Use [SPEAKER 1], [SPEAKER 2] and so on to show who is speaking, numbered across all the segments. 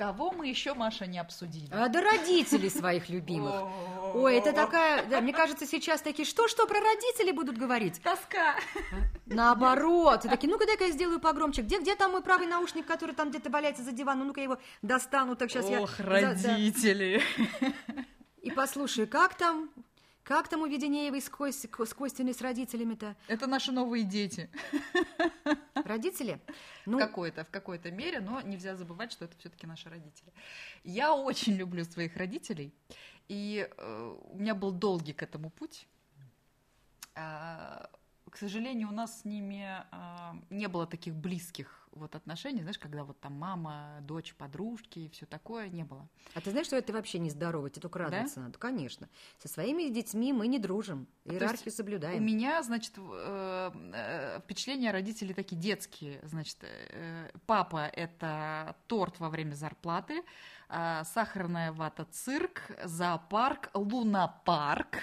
[SPEAKER 1] Кого мы еще, Маша, не обсудили?
[SPEAKER 2] А, да родителей своих любимых. Ой, это такая, да, мне кажется, сейчас такие, что-что про родителей будут говорить?
[SPEAKER 1] Тоска.
[SPEAKER 2] Наоборот. Такие, ну-ка, дай-ка я сделаю погромче. Где, где там мой правый наушник, который там где-то валяется за диваном? Ну-ка, я его достану. Так сейчас я...
[SPEAKER 1] Ох,
[SPEAKER 2] за- да.
[SPEAKER 1] родители.
[SPEAKER 2] И послушай, как там... Как там у Веденеевой с, Кось- с Костиной с родителями-то?
[SPEAKER 1] Это наши новые дети.
[SPEAKER 2] Родители?
[SPEAKER 1] В
[SPEAKER 2] Ну,
[SPEAKER 1] какой-то, в какой-то мере, но нельзя забывать, что это все-таки наши родители. Я очень люблю своих родителей, и э, у меня был долгий к этому путь. А, к сожалению, у нас с ними а, не было таких близких вот отношений, знаешь, когда вот там мама, дочь, подружки и все такое, не было.
[SPEAKER 2] а ты знаешь, что это вообще не здорово, тебе только
[SPEAKER 1] Да?
[SPEAKER 2] радоваться надо. Конечно. Со своими детьми мы не дружим, иерархию
[SPEAKER 1] есть
[SPEAKER 2] соблюдаем.
[SPEAKER 1] У меня, значит, э, э, впечатления родителей такие детские. Значит, э, папа – это торт во время зарплаты, а, сахарная вата цирк, зоопарк, лунопарк.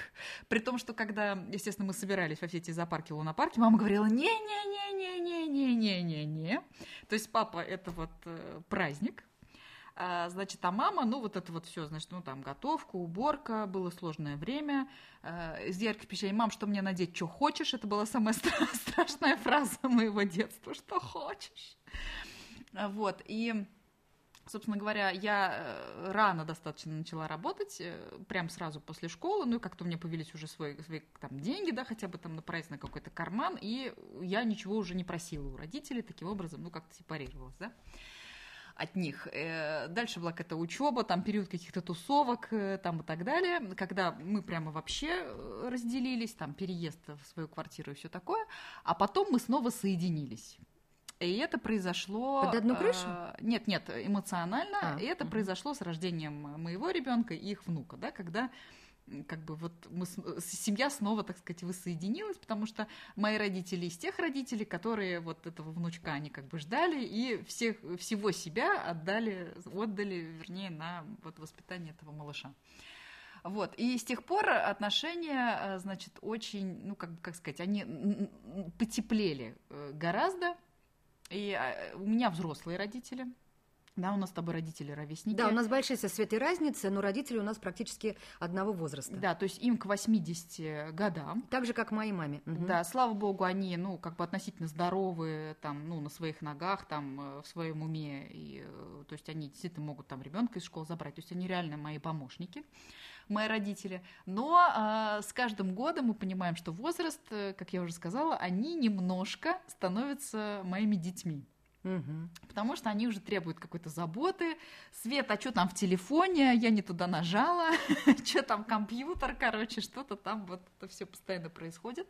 [SPEAKER 1] При том, что когда, естественно, мы собирались во все эти зоопарки, лунопарки, мама говорила, не-не-не-не-не-не-не-не. То есть папа это вот э, праздник, а, значит, а мама, ну, вот это вот все, значит, ну, там, готовка, уборка, было сложное время, а, из ярких впечатлений, мам, что мне надеть, что хочешь, это была самая страшная фраза моего детства, что хочешь, вот, и собственно говоря, я э, рано достаточно начала работать, э, прям сразу после школы, ну, и как-то у меня появились уже свои, свои там деньги, да, хотя бы там на проезд на какой-то карман, и я ничего уже не просила у родителей, таким образом, ну, как-то сепарировалась, да от них. Э, Дальше была какая-то учеба, там период каких-то тусовок, там и так далее, когда мы прямо вообще разделились, там переезд в свою квартиру и все такое, а потом мы снова соединились. И это произошло...
[SPEAKER 2] Под одну
[SPEAKER 1] э,
[SPEAKER 2] крышу?
[SPEAKER 1] Нет, нет, эмоционально.
[SPEAKER 2] А,
[SPEAKER 1] и это
[SPEAKER 2] мгм.
[SPEAKER 1] произошло с рождением моего ребенка и их внука, да, когда как бы вот мы, семья снова, так сказать, воссоединилась, потому что мои родители из тех родителей, которые вот этого внучка, они как бы ждали и всех, всего себя отдали, отдали, вернее, на вот воспитание этого малыша. Вот, и с тех пор отношения, э, значит, очень, ну, как, как сказать, они потеплели э, гораздо. И э, у меня взрослые родители, да, у нас с тобой родители ровесники.
[SPEAKER 2] Да, у нас большие со Светой разницы, но родители у нас практически одного возраста.
[SPEAKER 1] Да, то есть им к 80 годам.
[SPEAKER 2] Так же, как моей маме. Мгм.
[SPEAKER 1] Да, слава богу, они, ну, как бы относительно здоровые, там, ну, на своих ногах, там, э, в своем уме, и, э, то есть они действительно могут там ребенка из школы забрать, то есть они реально мои помощники, мои родители. Но э, с каждым годом мы понимаем, что возраст, э, как я уже сказала, они немножко становятся моими детьми.
[SPEAKER 2] Мгм.
[SPEAKER 1] Потому что они уже требуют какой-то заботы. Свет, а что там в телефоне? Я не туда нажала. что там компьютер, короче, что-то там вот это все постоянно происходит.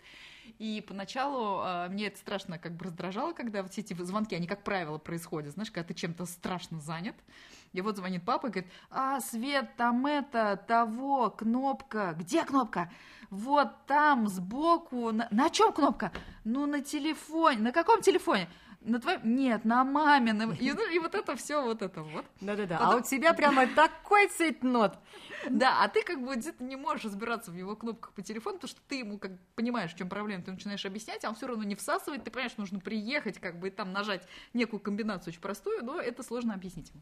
[SPEAKER 1] И поначалу э, мне это страшно как бы раздражало, когда вот эти звонки, они, как правило, происходят. Знаешь, когда ты чем-то страшно занят. И вот звонит папа и говорит, а, Свет, там это, того, кнопка. Где кнопка? Вот там, сбоку. На, на чем кнопка? Ну, на телефоне. На каком телефоне? На твоем? Нет, на мамином. И, ну, и вот это все, вот это вот.
[SPEAKER 2] Да-да-да.
[SPEAKER 1] Потом-
[SPEAKER 2] А у тебя прямо такой цейтнот.
[SPEAKER 1] Да, а ты как бы где-то не можешь разбираться в его кнопках по телефону, потому что ты ему как понимаешь, в чем проблема, ты начинаешь объяснять, а он все равно не всасывает, ты понимаешь, нужно приехать, как бы и там нажать некую комбинацию очень простую, но это сложно объяснить ему.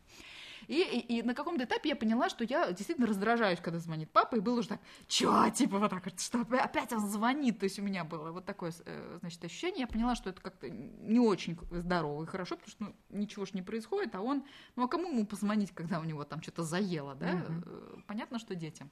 [SPEAKER 1] И, и, и на каком-то этапе я поняла, что я действительно раздражаюсь, когда звонит папа, и было уже так, чё, типа вот так, что опя- опять он звонит, то есть у меня было вот такое, э, значит, ощущение, я поняла, что это как-то не очень здорово и хорошо, потому что ну, ничего ж не происходит, а он, ну а кому ему позвонить, когда у него там что-то заело, да? Э, Понятно, что детям.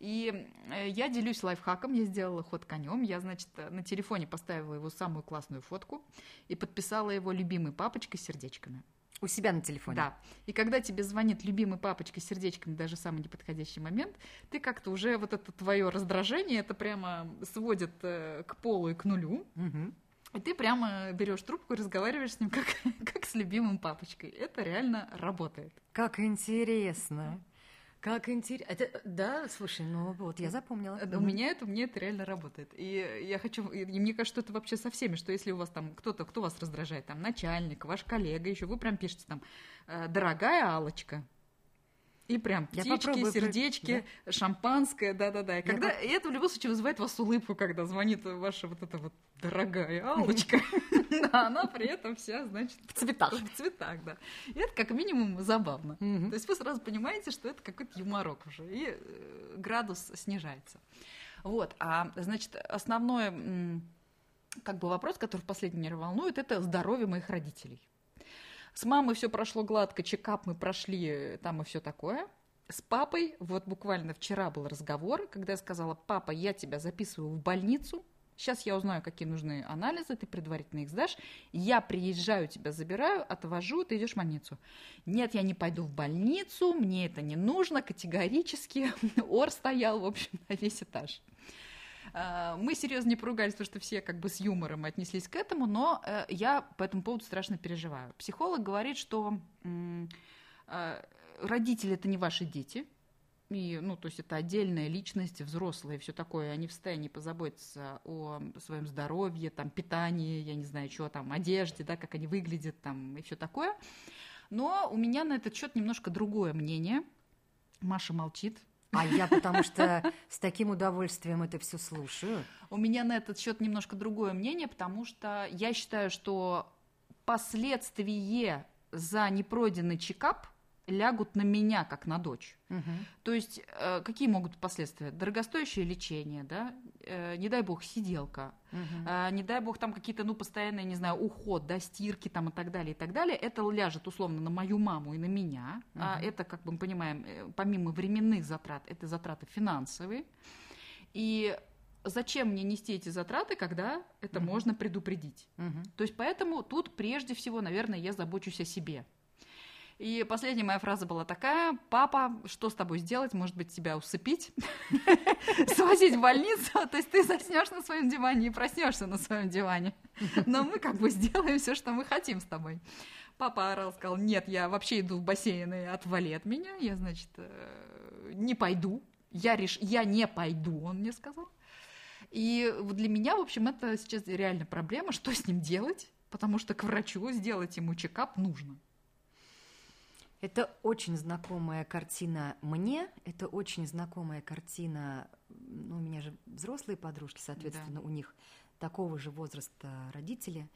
[SPEAKER 1] И э, я делюсь лайфхаком, я сделала ход конем. Я, значит, на телефоне поставила его самую классную фотку и подписала его любимой папочкой с сердечками.
[SPEAKER 2] У себя на телефоне.
[SPEAKER 1] Да. И когда тебе звонит любимый папочка с сердечками даже в самый неподходящий момент, ты как-то уже вот это твое раздражение, это прямо сводит э, к полу и к нулю.
[SPEAKER 2] Мгм.
[SPEAKER 1] И ты прямо берешь трубку и разговариваешь с ним как, как с любимым папочкой. Это реально работает.
[SPEAKER 2] Как интересно. Как интересно. Это, да, слушай, ну вот я запомнила.
[SPEAKER 1] У меня это, мне это реально работает. И я хочу, и мне кажется, что это вообще со всеми, что если у вас там кто-то, кто вас раздражает, там начальник, ваш коллега, еще вы прям пишете там, э, дорогая Алочка. И прям
[SPEAKER 2] Я
[SPEAKER 1] птички,
[SPEAKER 2] про-
[SPEAKER 1] сердечки, шампанское, да-да-да. И,
[SPEAKER 2] Я
[SPEAKER 1] когда, и это в любом случае вызывает у вас улыбку, когда звонит ваша вот эта вот дорогая Алочка. Да, она при этом вся, значит,
[SPEAKER 2] В цветах.
[SPEAKER 1] в цветах, да. И это как минимум забавно. То есть вы сразу понимаете, что это какой-то юморок уже, и э, градус снижается. Вот, а, значит, основной как бы вопрос, который в последнее время волнует, это здоровье моих родителей. С мамой все прошло гладко, чекап мы прошли, э, там и все такое. С папой, вот буквально вчера был разговор, когда я сказала, папа, я тебя записываю в больницу, сейчас я узнаю, какие нужны анализы, ты предварительно их сдашь, я приезжаю, тебя забираю, отвожу, ты идешь в больницу. Нет, я не пойду в больницу, мне это не нужно, категорически. Ор стоял, в общем, на весь этаж. А, Мы серьезно не поругались, потому что все как бы с юмором отнеслись к этому, но э, я по этому поводу страшно переживаю. Психолог говорит, что э, родители это не ваши дети, и, ну, то есть это отдельная личность, взрослые, все такое, они в состоянии позаботиться о своем здоровье, там, питании, я не знаю, что там, одежде, да, как они выглядят, там, и все такое. Но у меня на этот счет немножко другое мнение. Маша молчит.
[SPEAKER 2] А я потому что с таким удовольствием это все слушаю.
[SPEAKER 1] У меня на этот счет немножко другое мнение, потому что я считаю, что последствия за непройденный чекап лягут на меня, как на дочь.
[SPEAKER 2] Мгм.
[SPEAKER 1] То есть э, какие могут быть последствия? Дорогостоящее лечение, да, Э, не дай бог сиделка. А, не дай бог там какие-то, ну, постоянные, не знаю, уход, да, стирки там и так далее, и так далее, это ляжет условно на мою маму и на меня. А
[SPEAKER 2] Мгм.
[SPEAKER 1] это, как мы понимаем, э, помимо временных затрат, это затраты финансовые. И зачем мне нести эти затраты, когда это
[SPEAKER 2] Мгм.
[SPEAKER 1] можно предупредить?
[SPEAKER 2] Мгм.
[SPEAKER 1] То есть поэтому тут прежде всего, наверное, я забочусь о себе. И последняя моя фраза была такая, папа, что с тобой сделать? Может быть, тебя усыпить? Свозить в больницу? То есть ты заснешь на своем диване и проснешься на своем диване. Но мы как бы сделаем все, что мы хотим с тобой. Папа орал, сказал, нет, я вообще иду в бассейн и отвали от меня. Я, значит, э, не пойду. Я, реш... я не пойду, он мне сказал. И для меня, в общем, это сейчас реально проблема, что с ним делать, потому что к врачу сделать ему чекап нужно.
[SPEAKER 2] Это очень знакомая картина мне, это очень знакомая картина, ну, у меня же взрослые подружки, соответственно, у них такого же возраста родители.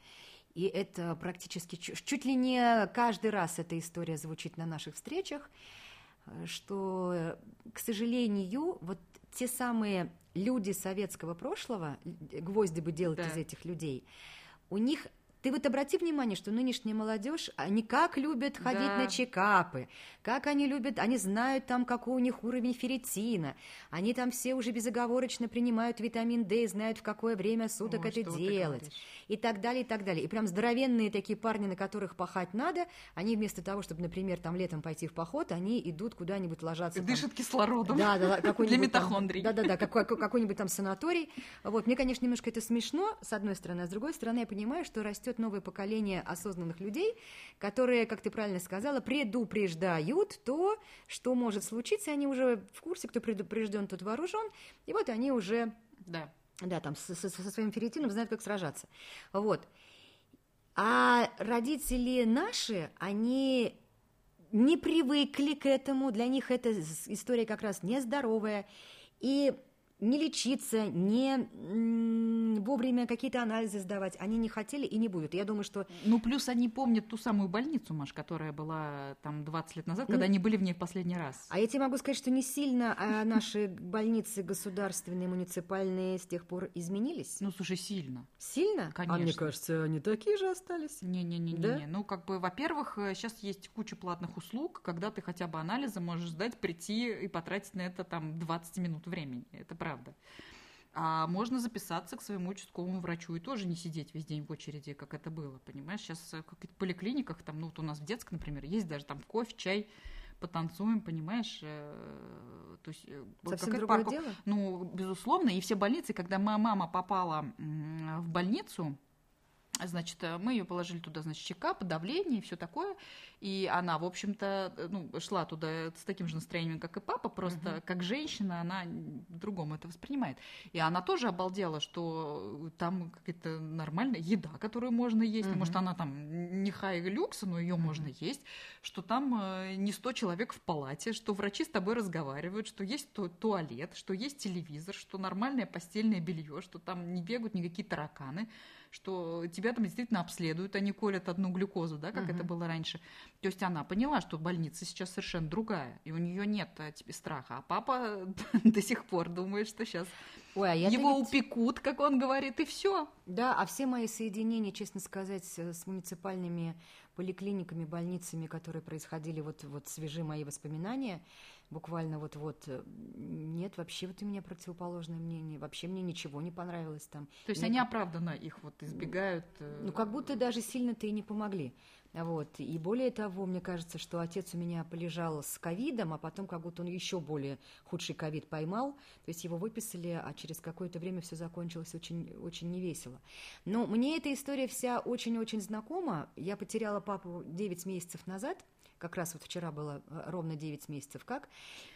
[SPEAKER 2] И это практически чу- чуть ли не каждый раз эта история звучит на наших встречах, что, к сожалению, вот те самые люди советского прошлого, гвозди бы делать
[SPEAKER 1] Да.
[SPEAKER 2] из этих людей, у них ты вот обрати внимание, что нынешняя молодежь, они как любят ходить
[SPEAKER 1] Да.
[SPEAKER 2] на чекапы, как они любят, они знают там, какой у них уровень ферритина, они там все уже безоговорочно принимают витамин D, знают, в какое время суток
[SPEAKER 1] Ой,
[SPEAKER 2] это делать, и так далее, и так далее. И прям здоровенные такие парни, на которых пахать надо, они вместо того, чтобы, например, там летом пойти в поход, они идут куда-нибудь ложаться. там.
[SPEAKER 1] Дышит кислородом.
[SPEAKER 2] Да, да, да, какой-нибудь
[SPEAKER 1] Для
[SPEAKER 2] там-
[SPEAKER 1] митохондрий.
[SPEAKER 2] Да-да-да, какой, какой-нибудь там санаторий. Вот, мне, конечно, немножко это смешно, с одной стороны, а с другой стороны, я понимаю, что растет новое поколение осознанных людей, которые, как ты правильно сказала, предупреждают то, что может случиться, они уже в курсе, кто предупрежден, тот вооружен, и вот они уже
[SPEAKER 1] Да.
[SPEAKER 2] да, там со, со- со своим ферритином знают, как сражаться. Вот. А родители наши, они не привыкли к этому, для них эта история как раз нездоровая. И не лечиться, не вовремя какие-то анализы сдавать, они не хотели и не будут. Я думаю, что
[SPEAKER 1] Ну, плюс они помнят ту самую больницу, Маш, которая была там 20 лет назад,
[SPEAKER 2] Ну,
[SPEAKER 1] когда они были в ней в последний раз.
[SPEAKER 2] А я тебе могу сказать, что не сильно а наши больницы государственные, муниципальные с тех пор изменились.
[SPEAKER 1] Ну, слушай, сильно.
[SPEAKER 2] Сильно? А мне
[SPEAKER 1] Конечно.
[SPEAKER 2] кажется, они такие же остались.
[SPEAKER 1] Не-не-не-не.
[SPEAKER 2] Да?
[SPEAKER 1] Ну, как бы, во-первых, сейчас есть куча платных услуг, когда ты хотя бы анализы можешь сдать, прийти и потратить на это там 20 минут времени. Это правда. А можно записаться к своему участковому врачу и тоже не сидеть весь день в очереди, как это было, понимаешь? Сейчас в каких-то поликлиниках, там, ну вот у нас в детской, например, есть даже там кофе, чай, потанцуем, понимаешь? э, То есть, э,
[SPEAKER 2] Совсем другое
[SPEAKER 1] парку-
[SPEAKER 2] дело.
[SPEAKER 1] Ну, безусловно, и все больницы, когда моя мама попала в больницу, Значит, э, мы ее положили туда, значит, чекап, давление и все такое. И она, в общем-то, э, ну, шла туда с таким же настроением, как и папа, просто
[SPEAKER 2] Мгм.
[SPEAKER 1] как женщина она другому это воспринимает. И она тоже обалдела, что там какая-то нормальная еда, которую можно есть. Ну, Может, она там не хай люкса, но ее можно есть. Что там э, не 100 человек в палате, что врачи с тобой разговаривают, что есть ту- туалет, что есть телевизор, что нормальное постельное белье, что там не бегают никакие тараканы что тебя там действительно обследуют, они колят одну глюкозу, да, как uh-huh. это было раньше. То есть она поняла, что больница сейчас совершенно другая, и у нее нет а, тебе страха. А папа до сих пор думает, что сейчас Ой, а его ведь... упекут, как он говорит, и все.
[SPEAKER 2] Да, а все мои соединения, честно сказать, с муниципальными поликлиниками, больницами, которые происходили, вот, вот свежи мои воспоминания, буквально вот-вот, э, нет, вообще вот у меня противоположное мнение, вообще мне ничего не понравилось там.
[SPEAKER 1] То есть
[SPEAKER 2] мне...
[SPEAKER 1] они оправданно их вот избегают?
[SPEAKER 2] Э, ну, как будто даже сильно-то и не помогли. Вот. И более того, мне кажется, что отец у меня полежал с ковидом, а потом как будто он еще более худший ковид поймал. То есть его выписали, а через какое-то время все закончилось очень, очень невесело. Но мне эта история вся очень-очень знакома. Я потеряла папу 9 месяцев назад – как раз вот вчера было э, ровно 9 месяцев как.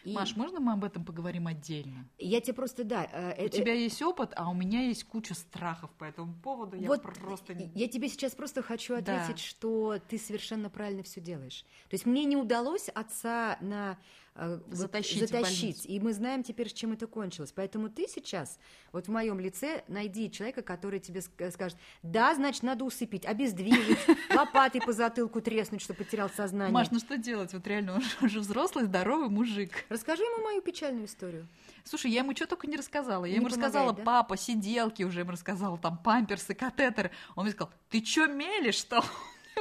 [SPEAKER 1] И... Маш, можно мы об этом поговорим отдельно?
[SPEAKER 2] Я тебе просто, да.
[SPEAKER 1] Э, у тебя есть опыт, а у меня есть куча страхов по этому поводу. Я вот просто
[SPEAKER 2] не... Я тебе сейчас просто хочу ответить, да. что ты совершенно правильно все делаешь. То есть мне не удалось отца на Э, затащить. затащить. И мы знаем теперь, с чем это кончилось. Поэтому ты сейчас, вот в моем лице, найди человека, который тебе скажет, да, значит, надо усыпить, обездвижить, лопатой по затылку треснуть, что потерял сознание.
[SPEAKER 1] Маш, ну что делать? Вот реально, он уже взрослый, здоровый мужик.
[SPEAKER 2] Расскажи ему мою печальную историю.
[SPEAKER 1] Слушай, я ему что только не рассказала. Я не ему помогает, рассказала да? папа, сиделки уже ему рассказала, там памперсы, катетеры. Он мне сказал, ты что мелешь, что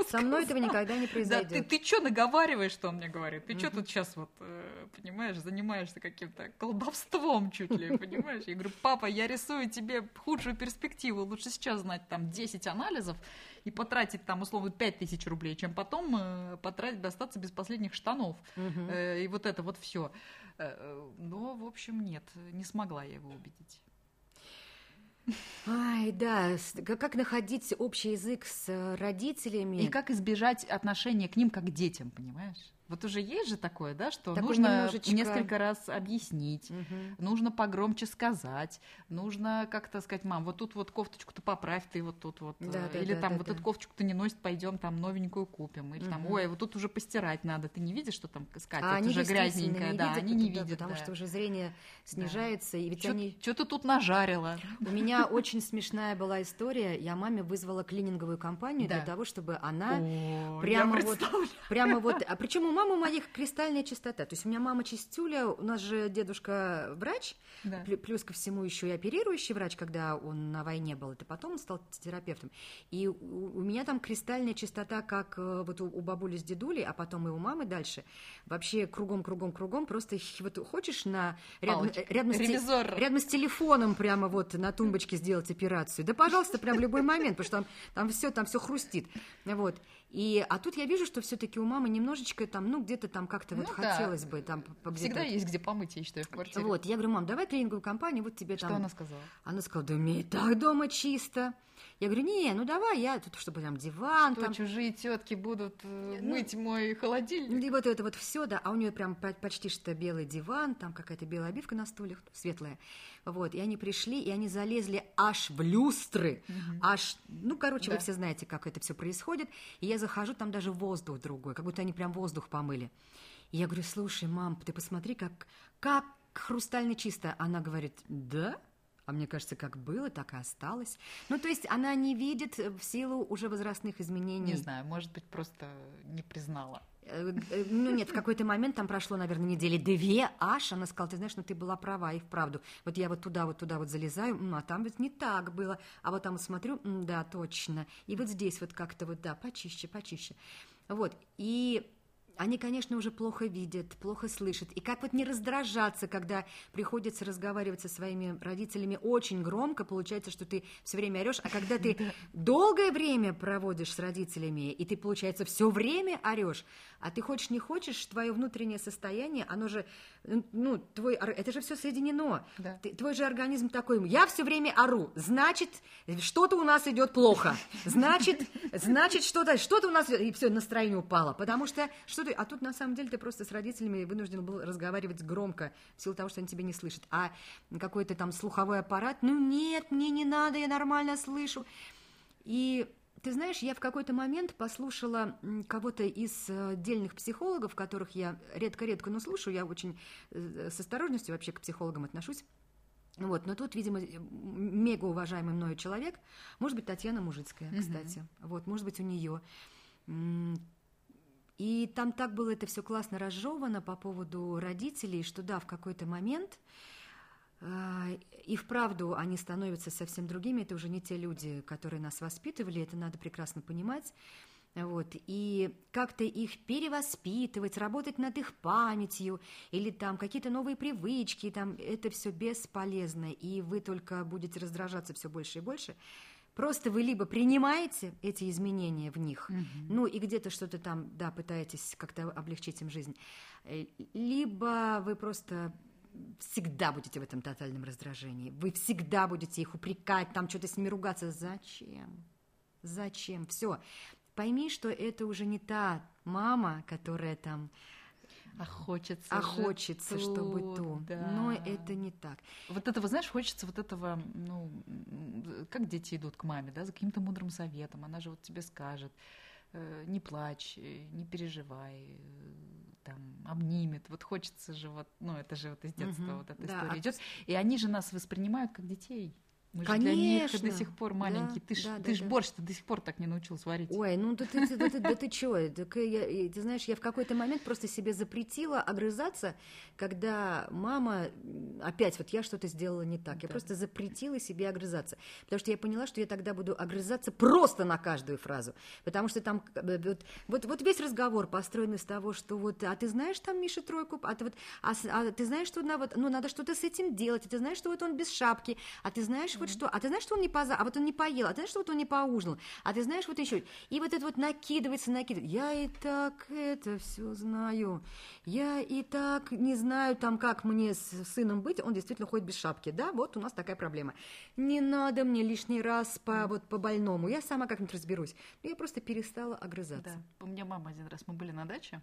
[SPEAKER 2] со мной этого никогда не произойдет.
[SPEAKER 1] Да, ты, ты что наговариваешь, что он мне говорит? Ты что тут сейчас вот, э, понимаешь, занимаешься каким-то колдовством чуть ли, понимаешь? Я говорю, папа, я рисую тебе худшую перспективу. Лучше сейчас знать там 10 анализов и потратить там условно 5 тысяч рублей, чем потом э, потратить, достаться без последних штанов. Э, и вот это вот все. Но, в общем, нет, не смогла я его убедить.
[SPEAKER 2] Ай, да, как находить общий язык с родителями.
[SPEAKER 1] И как избежать отношения к ним как к детям, понимаешь? Вот уже есть же такое, да, что Такой нужно немножечко... несколько раз объяснить, угу. нужно погромче сказать, нужно как-то сказать, мам, вот тут вот кофточку-то поправь ты вот тут вот, да, э, да, или да, там да, вот да. эту кофточку-то не носит, пойдем там новенькую купим, или угу. там, ой, вот тут уже постирать надо, ты не видишь, что там скатерть а уже грязненькая, да, видят, они не да, видят,
[SPEAKER 2] потому да. что уже зрение снижается, да. и ведь
[SPEAKER 1] Чё,
[SPEAKER 2] они...
[SPEAKER 1] Что ты тут нажарила?
[SPEAKER 2] У меня очень смешная была история, я маме вызвала клининговую компанию для того, чтобы она прямо вот, прямо вот, а причем у мамы моих кристальная чистота. То есть у меня мама чистюля, у нас же дедушка врач, да. плюс ко всему еще и оперирующий врач, когда он на войне был, это потом он стал терапевтом. И у, у меня там кристальная чистота, как э, вот у, у бабули с дедулей, а потом и у мамы дальше. Вообще кругом, кругом, кругом. Просто вот хочешь на рядом, рядом, с, рядом с телефоном прямо вот на тумбочке сделать операцию. Да, пожалуйста, прям в любой момент, потому что там, там все, там все хрустит. Вот. И, а тут я вижу, что все-таки у мамы немножечко там, ну, где-то там как-то ну, вот да. хотелось бы там
[SPEAKER 1] Всегда есть где помыть, я считаю, в квартире.
[SPEAKER 2] Вот, я говорю, мам, давай клининговую компанию, вот тебе
[SPEAKER 1] что
[SPEAKER 2] там...
[SPEAKER 1] Что она сказала?
[SPEAKER 2] Она сказала, да у меня и так дома чисто. Я говорю, не, ну давай я тут, чтобы там диван.
[SPEAKER 1] Что,
[SPEAKER 2] там...
[SPEAKER 1] чужие тетки будут э, ну, мыть мой холодильник?
[SPEAKER 2] И вот это вот все, да, а у нее прям почти что белый диван, там какая-то белая обивка на стульях, светлая. Вот, и они пришли, и они залезли аж в люстры, угу. аж, ну, короче, да. вы все знаете, как это все происходит. И я захожу, там даже воздух другой, как будто они прям воздух помыли. И я говорю, слушай, мам, ты посмотри, как, как хрустально чисто. Она говорит, да? А мне кажется, как было, так и осталось. Ну, то есть она не видит в силу уже возрастных изменений.
[SPEAKER 1] Не знаю, может быть, просто не признала.
[SPEAKER 2] Э, э, ну нет, в какой-то момент, там прошло, наверное, недели две, аж она сказала, ты знаешь, ну ты была права, и вправду. Вот я вот туда, вот туда вот залезаю, а там ведь не так было. А вот там вот смотрю, да, точно. И вот здесь вот как-то вот, да, почище, почище. Вот, и они, конечно, уже плохо видят, плохо слышат. И как вот не раздражаться, когда приходится разговаривать со своими родителями очень громко, получается, что ты все время орешь, а когда ты долгое время проводишь с родителями, и ты, получается, все время орешь, а ты хочешь не хочешь, твое внутреннее состояние, оно же, ну, твой, это же все соединено. Да. Ты, твой же организм такой, я все время ору, значит, что-то у нас идет плохо, значит, значит, что-то, что-то у нас, и все, настроение упало, потому что что ты, а тут на самом деле ты просто с родителями вынужден был разговаривать громко, в силу того, что они тебя не слышат, а какой-то там слуховой аппарат, ну нет, мне не надо, я нормально слышу. И ты знаешь, я в какой-то момент послушала кого-то из отдельных э, психологов, которых я редко-редко, но слушаю, я очень э, с осторожностью вообще к психологам отношусь. Вот, но тут, видимо, мега уважаемый мною человек, может быть, Татьяна Мужицкая, кстати, угу. вот, может быть, у нее. И там так было это все классно разжевано по поводу родителей, что да, в какой-то момент а, и вправду они становятся совсем другими, это уже не те люди, которые нас воспитывали, это надо прекрасно понимать. Вот, и как-то их перевоспитывать, работать над их памятью, или там какие-то новые привычки, там это все бесполезно, и вы только будете раздражаться все больше и больше. Просто вы либо принимаете эти изменения в них, угу. ну и где-то что-то там, да, пытаетесь как-то облегчить им жизнь, э, либо вы просто всегда будете в этом тотальном раздражении. Вы всегда будете их упрекать, там что-то с ними ругаться. Зачем? Зачем? Все. Пойми, что это уже не та мама, которая там
[SPEAKER 1] а хочется,
[SPEAKER 2] а хочется, ту, чтобы ту. Да. Но это не так.
[SPEAKER 1] Вот этого, знаешь, хочется вот этого, ну, как дети идут к маме, да, за каким-то мудрым советом. Она же вот тебе скажет, э, не плачь, э, не переживай, э, там, обнимет. Вот хочется же вот, ну, это же вот из детства угу, вот эта да, история а... идет. И они же нас воспринимают как детей. Мы
[SPEAKER 2] Конечно.
[SPEAKER 1] же для них до сих пор маленькие. Да, ты ж, да, ты да, ж да. борщ-то до сих пор так не научилась варить.
[SPEAKER 2] Ой, ну да ты, да, да, да, ты чё? Так я, ты знаешь, я в какой-то момент просто себе запретила огрызаться, когда мама... Опять вот я что-то сделала не так. Я да. просто запретила себе огрызаться. Потому что я поняла, что я тогда буду огрызаться просто на каждую фразу. Потому что там э, вот, вот, вот весь разговор построен из того, что вот, а ты знаешь там Миша тройку, а ты, вот, а, а ты знаешь, что на, вот, ну, надо что-то с этим делать, а ты знаешь, что вот он без шапки, а ты знаешь, вот что, а ты знаешь, что он не поза, а вот он не поел, а ты знаешь, что вот он не поужинал, а ты знаешь, вот еще. И вот это вот накидывается, накидывается. Я и так это все знаю. Я и так не знаю там, как мне с сыном быть. Он действительно ходит без шапки, да? Вот у нас такая проблема. Не надо мне лишний раз по, вот, по больному. Я сама как-нибудь разберусь. Я просто перестала огрызаться.
[SPEAKER 1] Да. У меня мама один раз, мы были на даче,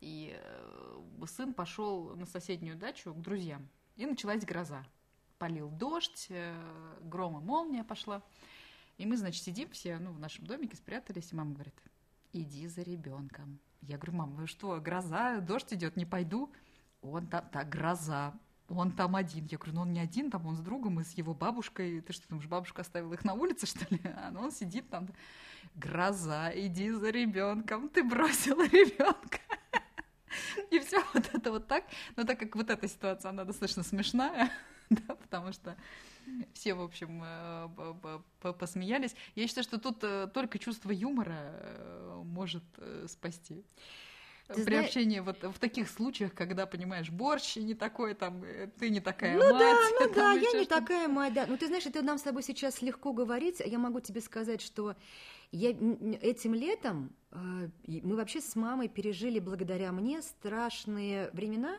[SPEAKER 1] и э, сын пошел на соседнюю дачу к друзьям. И началась гроза полил дождь, э, гром и молния пошла. И мы, значит, сидим все, ну, в нашем домике, спрятались, и мама говорит, иди за ребенком. Я говорю, мама, вы что, гроза, дождь идет, не пойду? Он там, так, гроза, он там один. Я говорю, ну он не один, там он с другом и с его бабушкой. Ты что, думаешь, бабушка оставила их на улице, что ли? А ну, он сидит там. Гроза, иди за ребенком, ты бросила ребенка. И все вот это вот так. Но так как вот эта ситуация, она достаточно смешная, да, потому что все, в общем, э, посмеялись. Я считаю, что тут э, только чувство юмора э, может спасти. Ты при знаешь... общении вот в таких случаях, когда, понимаешь, борщ не такой, там, ты не такая
[SPEAKER 2] ну
[SPEAKER 1] мать.
[SPEAKER 2] Да, ну да, я не такая мать, да. Ну ты знаешь, это нам с тобой сейчас легко говорить, а я могу тебе сказать, что я этим летом мы вообще с мамой пережили благодаря мне страшные времена,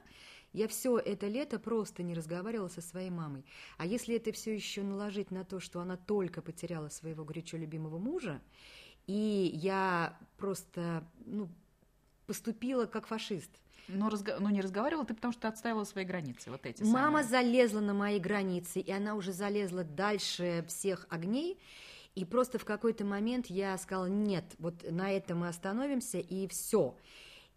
[SPEAKER 2] я все это лето просто не разговаривала со своей мамой. А если это все еще наложить на то, что она только потеряла своего горячо любимого мужа, и я просто ну, поступила как фашист.
[SPEAKER 1] Но, разго... но не разговаривала ты, потому что ты отстаивала свои границы, вот эти
[SPEAKER 2] Мама самые. залезла на мои границы, и она уже залезла дальше всех огней, и просто в какой-то момент я сказала, нет, вот на этом мы остановимся, и все.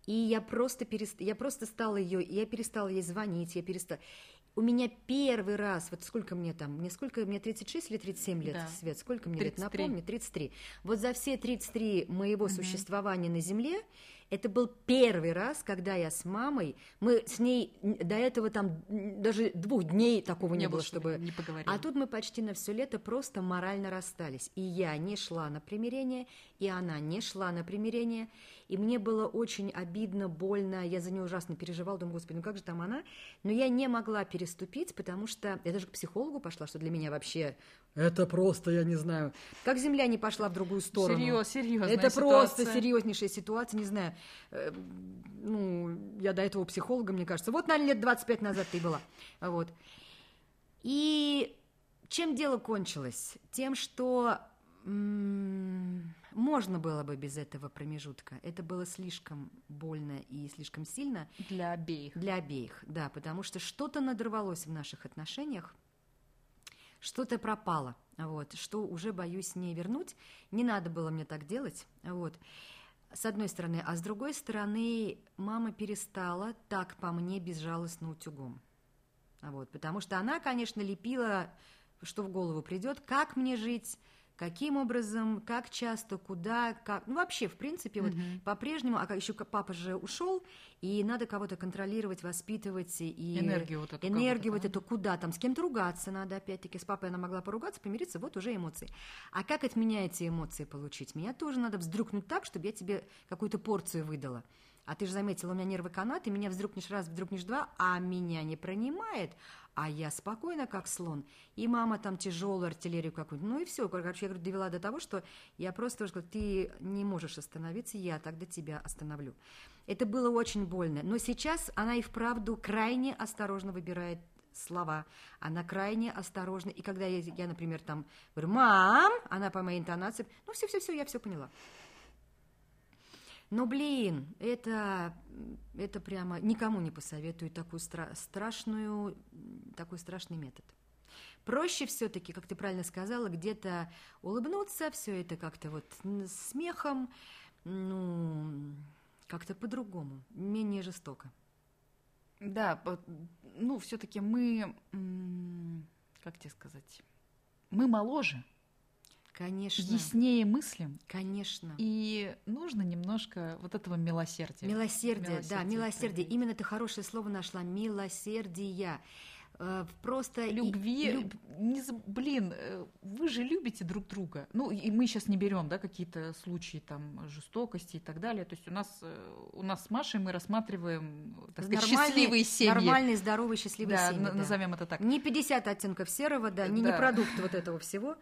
[SPEAKER 2] И я просто, перест... я просто стала ее, я перестала ей звонить, я перестала... У меня первый раз, вот сколько мне там, мне сколько, мне 36 или 37 лет, да. Свет, сколько мне 33. лет, напомни, 33. Вот за все 33 моего угу. существования на Земле это был первый раз, когда я с мамой, мы с ней до этого там даже двух дней такого не, не было, чтобы...
[SPEAKER 1] Не поговорили.
[SPEAKER 2] А тут мы почти на все лето просто морально расстались. И я не шла на примирение, и она не шла на примирение. И мне было очень обидно, больно, я за нее ужасно переживала, думаю, господи, ну как же там она? Но я не могла переступить, потому что я даже к психологу пошла, что для меня вообще это просто, я не знаю. Как земля не пошла в другую сторону.
[SPEAKER 1] Серьез, серьезная
[SPEAKER 2] Это
[SPEAKER 1] ситуация.
[SPEAKER 2] просто серьезнейшая ситуация, не знаю. Э, ну, я до этого психолога, мне кажется. Вот, наверное, лет 25 назад ты была. Вот. И чем дело кончилось? Тем, что можно было бы без этого промежутка. Это было слишком больно и слишком сильно.
[SPEAKER 1] Для обеих.
[SPEAKER 2] Для обеих, да, потому что что-то надорвалось в наших отношениях, что-то пропало, вот, что уже боюсь не вернуть. Не надо было мне так делать, вот. С одной стороны, а с другой стороны, мама перестала так по мне безжалостно утюгом. Вот, потому что она, конечно, лепила, что в голову придет, как мне жить, каким образом, как часто, куда, как, ну вообще, в принципе, вот
[SPEAKER 1] Мгм.
[SPEAKER 2] по-прежнему, а еще папа же ушел, и надо кого-то контролировать, воспитывать и
[SPEAKER 1] Энергию вот эту
[SPEAKER 2] энергию вот эту куда там, с кем-то ругаться надо, опять-таки, с папой она могла поругаться, помириться, вот уже эмоции. А как от меня эти эмоции получить? Меня тоже надо вздрукнуть так, чтобы я тебе какую-то порцию выдала. А ты же заметила, у меня нервы канаты, меня вздрукнешь раз, вздрукнешь два, а меня не пронимает, а я спокойно, как слон. И мама там тяжелую артиллерию какую-нибудь. Ну и все. Короче, я говорю, довела до того, что я просто уже говорю, ты не можешь остановиться, я тогда тебя остановлю. Это было очень больно. Но сейчас она и вправду крайне осторожно выбирает слова. Она крайне осторожна. И когда я, я, например, там говорю, мам, она по моей интонации, ну все-все-все, я все поняла. Но, блин, это, это прямо никому не посоветую такую стра- страшную, такой страшный метод. Проще все-таки, как ты правильно сказала, где-то улыбнуться, все это как-то вот смехом, ну, как-то по-другому, менее жестоко.
[SPEAKER 1] Да, ну, все-таки мы, как тебе сказать, мы моложе,
[SPEAKER 2] Конечно,
[SPEAKER 1] яснее мыслим,
[SPEAKER 2] конечно.
[SPEAKER 1] и нужно немножко вот этого милосердия.
[SPEAKER 2] Милосердие, да,
[SPEAKER 1] Милосердие
[SPEAKER 2] милосердие.
[SPEAKER 1] проявить.
[SPEAKER 2] Именно ты хорошее слово нашла. Милосердие. Э, Просто и-
[SPEAKER 1] Любви,
[SPEAKER 2] люб-
[SPEAKER 1] не блин, э, вы же любите друг друга. Ну, и мы сейчас не берем, да, какие-то случаи там жестокости и так далее. То есть у нас, э, у нас с Машей мы рассматриваем, так сказать, счастливые семьи.
[SPEAKER 2] Нормальные, здоровые, счастливые
[SPEAKER 1] да,
[SPEAKER 2] семьи. да.
[SPEAKER 1] назовем это так.
[SPEAKER 2] Не 50 оттенков серого, да, не, не продукт вот этого всего.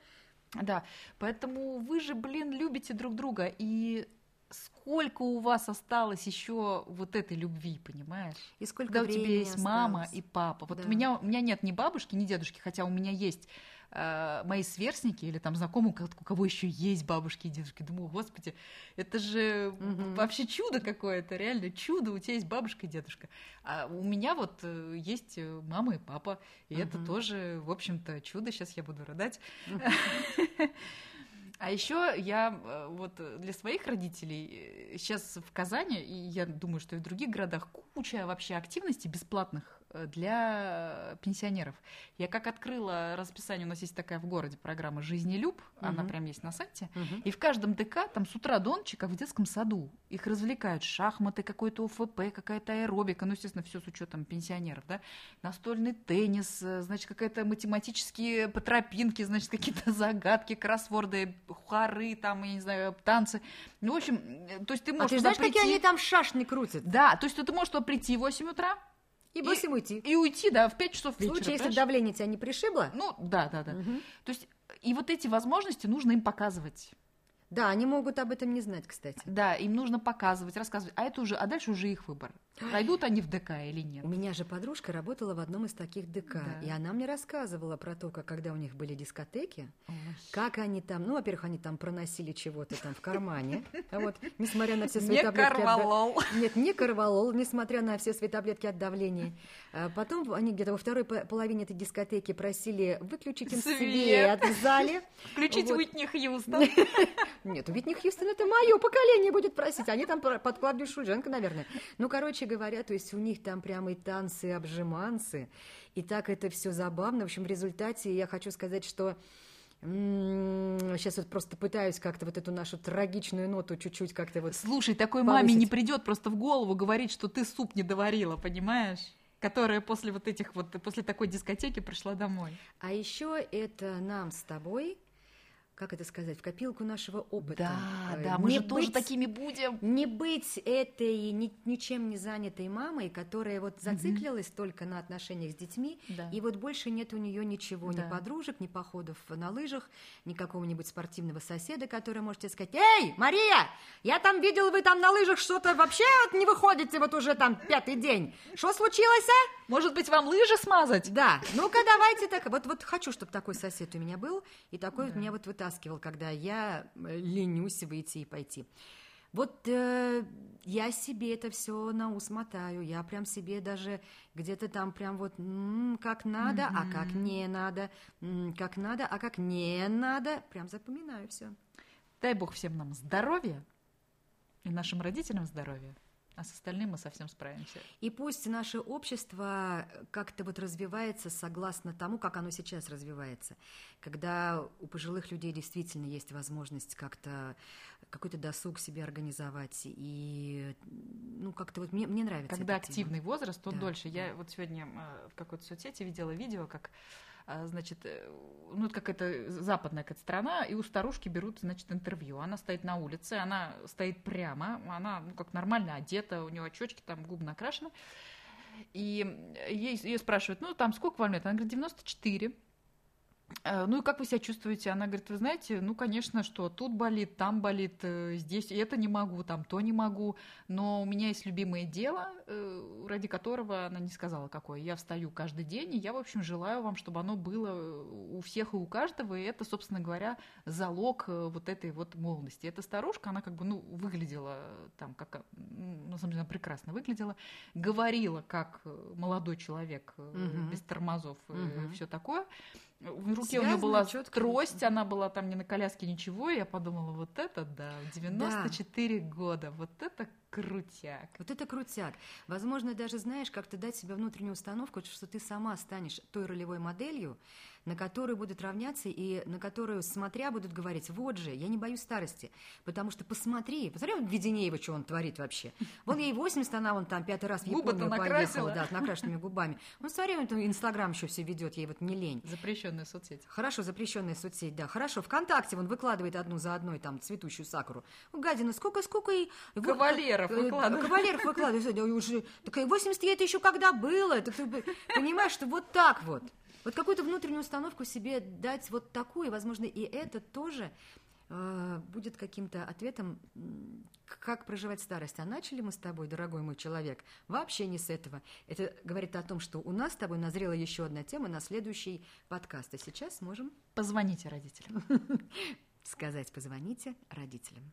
[SPEAKER 1] Да, поэтому вы же, блин, любите друг друга, и сколько у вас осталось еще вот этой любви, понимаешь?
[SPEAKER 2] И сколько
[SPEAKER 1] Когда у тебя есть мама
[SPEAKER 2] осталось.
[SPEAKER 1] и папа. Вот
[SPEAKER 2] Да.
[SPEAKER 1] у меня, у меня нет ни бабушки, ни дедушки, хотя у меня есть э, мои сверстники или там знакомые, у ко- у кого еще есть бабушки и дедушки. Думаю, господи, это же
[SPEAKER 2] Мгм.
[SPEAKER 1] вообще чудо какое-то, реально чудо, у тебя есть бабушка и дедушка. А у меня вот э, есть э, мама и папа, и это
[SPEAKER 2] Мгм.
[SPEAKER 1] тоже, в общем-то, чудо. Сейчас я буду рыдать. А еще я э, вот для своих родителей сейчас в Казани, и я думаю, что и в других городах, куча вообще активностей бесплатных для пенсионеров. Я как открыла расписание, у нас есть такая в городе программа «Жизнелюб», она
[SPEAKER 2] Мгм.
[SPEAKER 1] прям есть на сайте,
[SPEAKER 2] Мгм.
[SPEAKER 1] и в каждом ДК там с утра до ночи, как в детском саду, их развлекают шахматы, какой-то ОФП, какая-то аэробика, ну, естественно, все с учетом пенсионеров, да, настольный теннис, э, значит, какая-то математические по тропинке, значит, какие-то загадки, кроссворды, хоры, там, я не знаю, танцы. Ну, в общем, э, то есть ты
[SPEAKER 2] А
[SPEAKER 1] можешь
[SPEAKER 2] ты
[SPEAKER 1] туда
[SPEAKER 2] знаешь, какие
[SPEAKER 1] прийти-
[SPEAKER 2] они там шашни крутят?
[SPEAKER 1] Да, то есть ты можешь туда прийти в 8 утра
[SPEAKER 2] И
[SPEAKER 1] И-
[SPEAKER 2] бросим уйти.
[SPEAKER 1] и уйти, да, в 5 часов
[SPEAKER 2] В
[SPEAKER 1] вечера.
[SPEAKER 2] случае, если
[SPEAKER 1] понимаешь?
[SPEAKER 2] давление тебя не пришибло,
[SPEAKER 1] Ну, да, да, да.
[SPEAKER 2] мгм.
[SPEAKER 1] То есть, и вот эти возможности нужно им показывать.
[SPEAKER 2] Да, они могут об этом не знать, кстати.
[SPEAKER 1] Да, им нужно показывать, рассказывать. А это уже, а дальше уже их выбор. Пойдут они в ДК или нет.
[SPEAKER 2] У меня же подружка работала в одном из таких ДК,
[SPEAKER 1] Да.
[SPEAKER 2] и она мне рассказывала про то, как когда у них были дискотеки, как они там, ну, во-первых, они там проносили чего-то там в кармане, а вот, несмотря на все свои
[SPEAKER 1] Не
[SPEAKER 2] таблетки... от
[SPEAKER 1] корвалол.
[SPEAKER 2] Нет, не корвалол, несмотря на все свои таблетки от давления. А Потом они где-то во второй по- половине этой дискотеки просили выключить им
[SPEAKER 1] Свет.
[SPEAKER 2] свет, в зале.
[SPEAKER 1] Включить
[SPEAKER 2] Вот.
[SPEAKER 1] Уитни Хьюстон.
[SPEAKER 2] Нет, Витни Хьюстон это мое поколение будет просить. Они там под Клавдию Шульженко, наверное. Ну, короче говоря, то есть у них там прямо и танцы, и обжиманцы. И так это все забавно. В общем, в результате я хочу сказать, что сейчас вот просто пытаюсь как-то вот эту нашу трагичную ноту чуть-чуть как-то вот...
[SPEAKER 1] Слушай, такой
[SPEAKER 2] Повысить.
[SPEAKER 1] маме не придет просто в голову говорить, что ты суп не доварила, понимаешь? Которая после вот этих вот, после такой дискотеки пришла домой.
[SPEAKER 2] А еще это нам с тобой, как это сказать, в копилку нашего опыта.
[SPEAKER 1] Да,
[SPEAKER 2] Э,
[SPEAKER 1] да, мы
[SPEAKER 2] не
[SPEAKER 1] же тоже
[SPEAKER 2] быть-
[SPEAKER 1] такими будем.
[SPEAKER 2] Не быть этой ни- ничем не занятой мамой, которая вот зациклилась только на отношениях с детьми,
[SPEAKER 1] Да.
[SPEAKER 2] и вот больше нет у нее ничего,
[SPEAKER 1] Да.
[SPEAKER 2] ни подружек, ни походов на лыжах, ни какого-нибудь спортивного соседа, который может тебе сказать, «Эй, Мария, я там видел, вы там на лыжах что-то вообще вот не выходите вот уже там пятый день. Что случилось, а?»
[SPEAKER 1] Может быть, вам лыжи смазать?
[SPEAKER 2] Да, ну-ка давайте так. Вот, вот хочу, чтобы такой сосед у меня был, и такой вот меня вот вытаскивал, когда я э, ленюсь выйти и пойти. Вот э, я себе это все на ус мотаю, я прям себе даже где-то там прям вот м, как надо, а как не надо, м, как надо, а как не надо, прям запоминаю все.
[SPEAKER 1] Дай бог всем нам здоровья и нашим родителям здоровья. А с остальным мы совсем справимся.
[SPEAKER 2] И пусть наше общество как-то вот развивается согласно тому, как оно сейчас развивается, когда у пожилых людей действительно есть возможность как-то какой-то досуг себе организовать и ну как-то вот мне мне нравится.
[SPEAKER 1] Когда активный тема. возраст, он да, дольше. Да. Я вот сегодня э, в какой-то соцсети видела видео, как значит, э, ну, это какая-то западная какая-то страна, и у старушки берут, значит, интервью. Она стоит на улице, она стоит прямо, она, ну, как нормально одета, у нее очечки, там губы накрашены. И ей, ее спрашивают, ну, там сколько вам лет? Она говорит, 94. Э, ну и как вы себя чувствуете? Она говорит, вы знаете, ну, конечно, что тут болит, там болит, э, здесь это не могу, там то не могу, но у меня есть любимое дело, э, ради которого она не сказала какое. Я встаю каждый день, и я, в общем, желаю вам, чтобы оно было у всех и у каждого, и это, собственно говоря, залог вот этой вот молодости. Эта старушка, она как бы, ну, выглядела там, как, ну, на самом деле, она прекрасно выглядела, говорила как молодой человек, угу. без тормозов, угу. все такое, в руке Связано, у нее была четко. трость, она была там не на коляске, ничего. И я подумала, вот это да, 94 да. года, вот это крутяк.
[SPEAKER 2] Вот это крутяк. Возможно, даже знаешь, как-то дать себе внутреннюю установку, что ты сама станешь той ролевой моделью, на которую будут равняться и на которую, смотря, будут говорить, вот же, я не боюсь старости, потому что посмотри, посмотри он Веденеева, что он творит вообще. Вон ей 80, она он там пятый раз в Японию поехала, да, с накрашенными губами. Он, смотри, он Инстаграм еще все ведет, ей вот не лень.
[SPEAKER 1] Запрещенная соцсеть.
[SPEAKER 2] Хорошо, запрещенная соцсеть, да. Хорошо, ВКонтакте он выкладывает одну за одной там цветущую сакуру. Гадина, сколько, сколько и...
[SPEAKER 1] Кавалеров
[SPEAKER 2] вот, выкладывает. Кавалеров выкладывает. Уже, так 80 это еще когда было? Так ты понимаешь, что вот так вот. Вот какую-то внутреннюю установку себе дать вот такую, возможно, и это тоже э, будет каким-то ответом, как проживать старость. А начали мы с тобой, дорогой мой человек, вообще не с этого. Это говорит о том, что у нас с тобой назрела еще одна тема на следующий подкаст. А сейчас можем...
[SPEAKER 1] Позвоните родителям.
[SPEAKER 2] Сказать «позвоните родителям».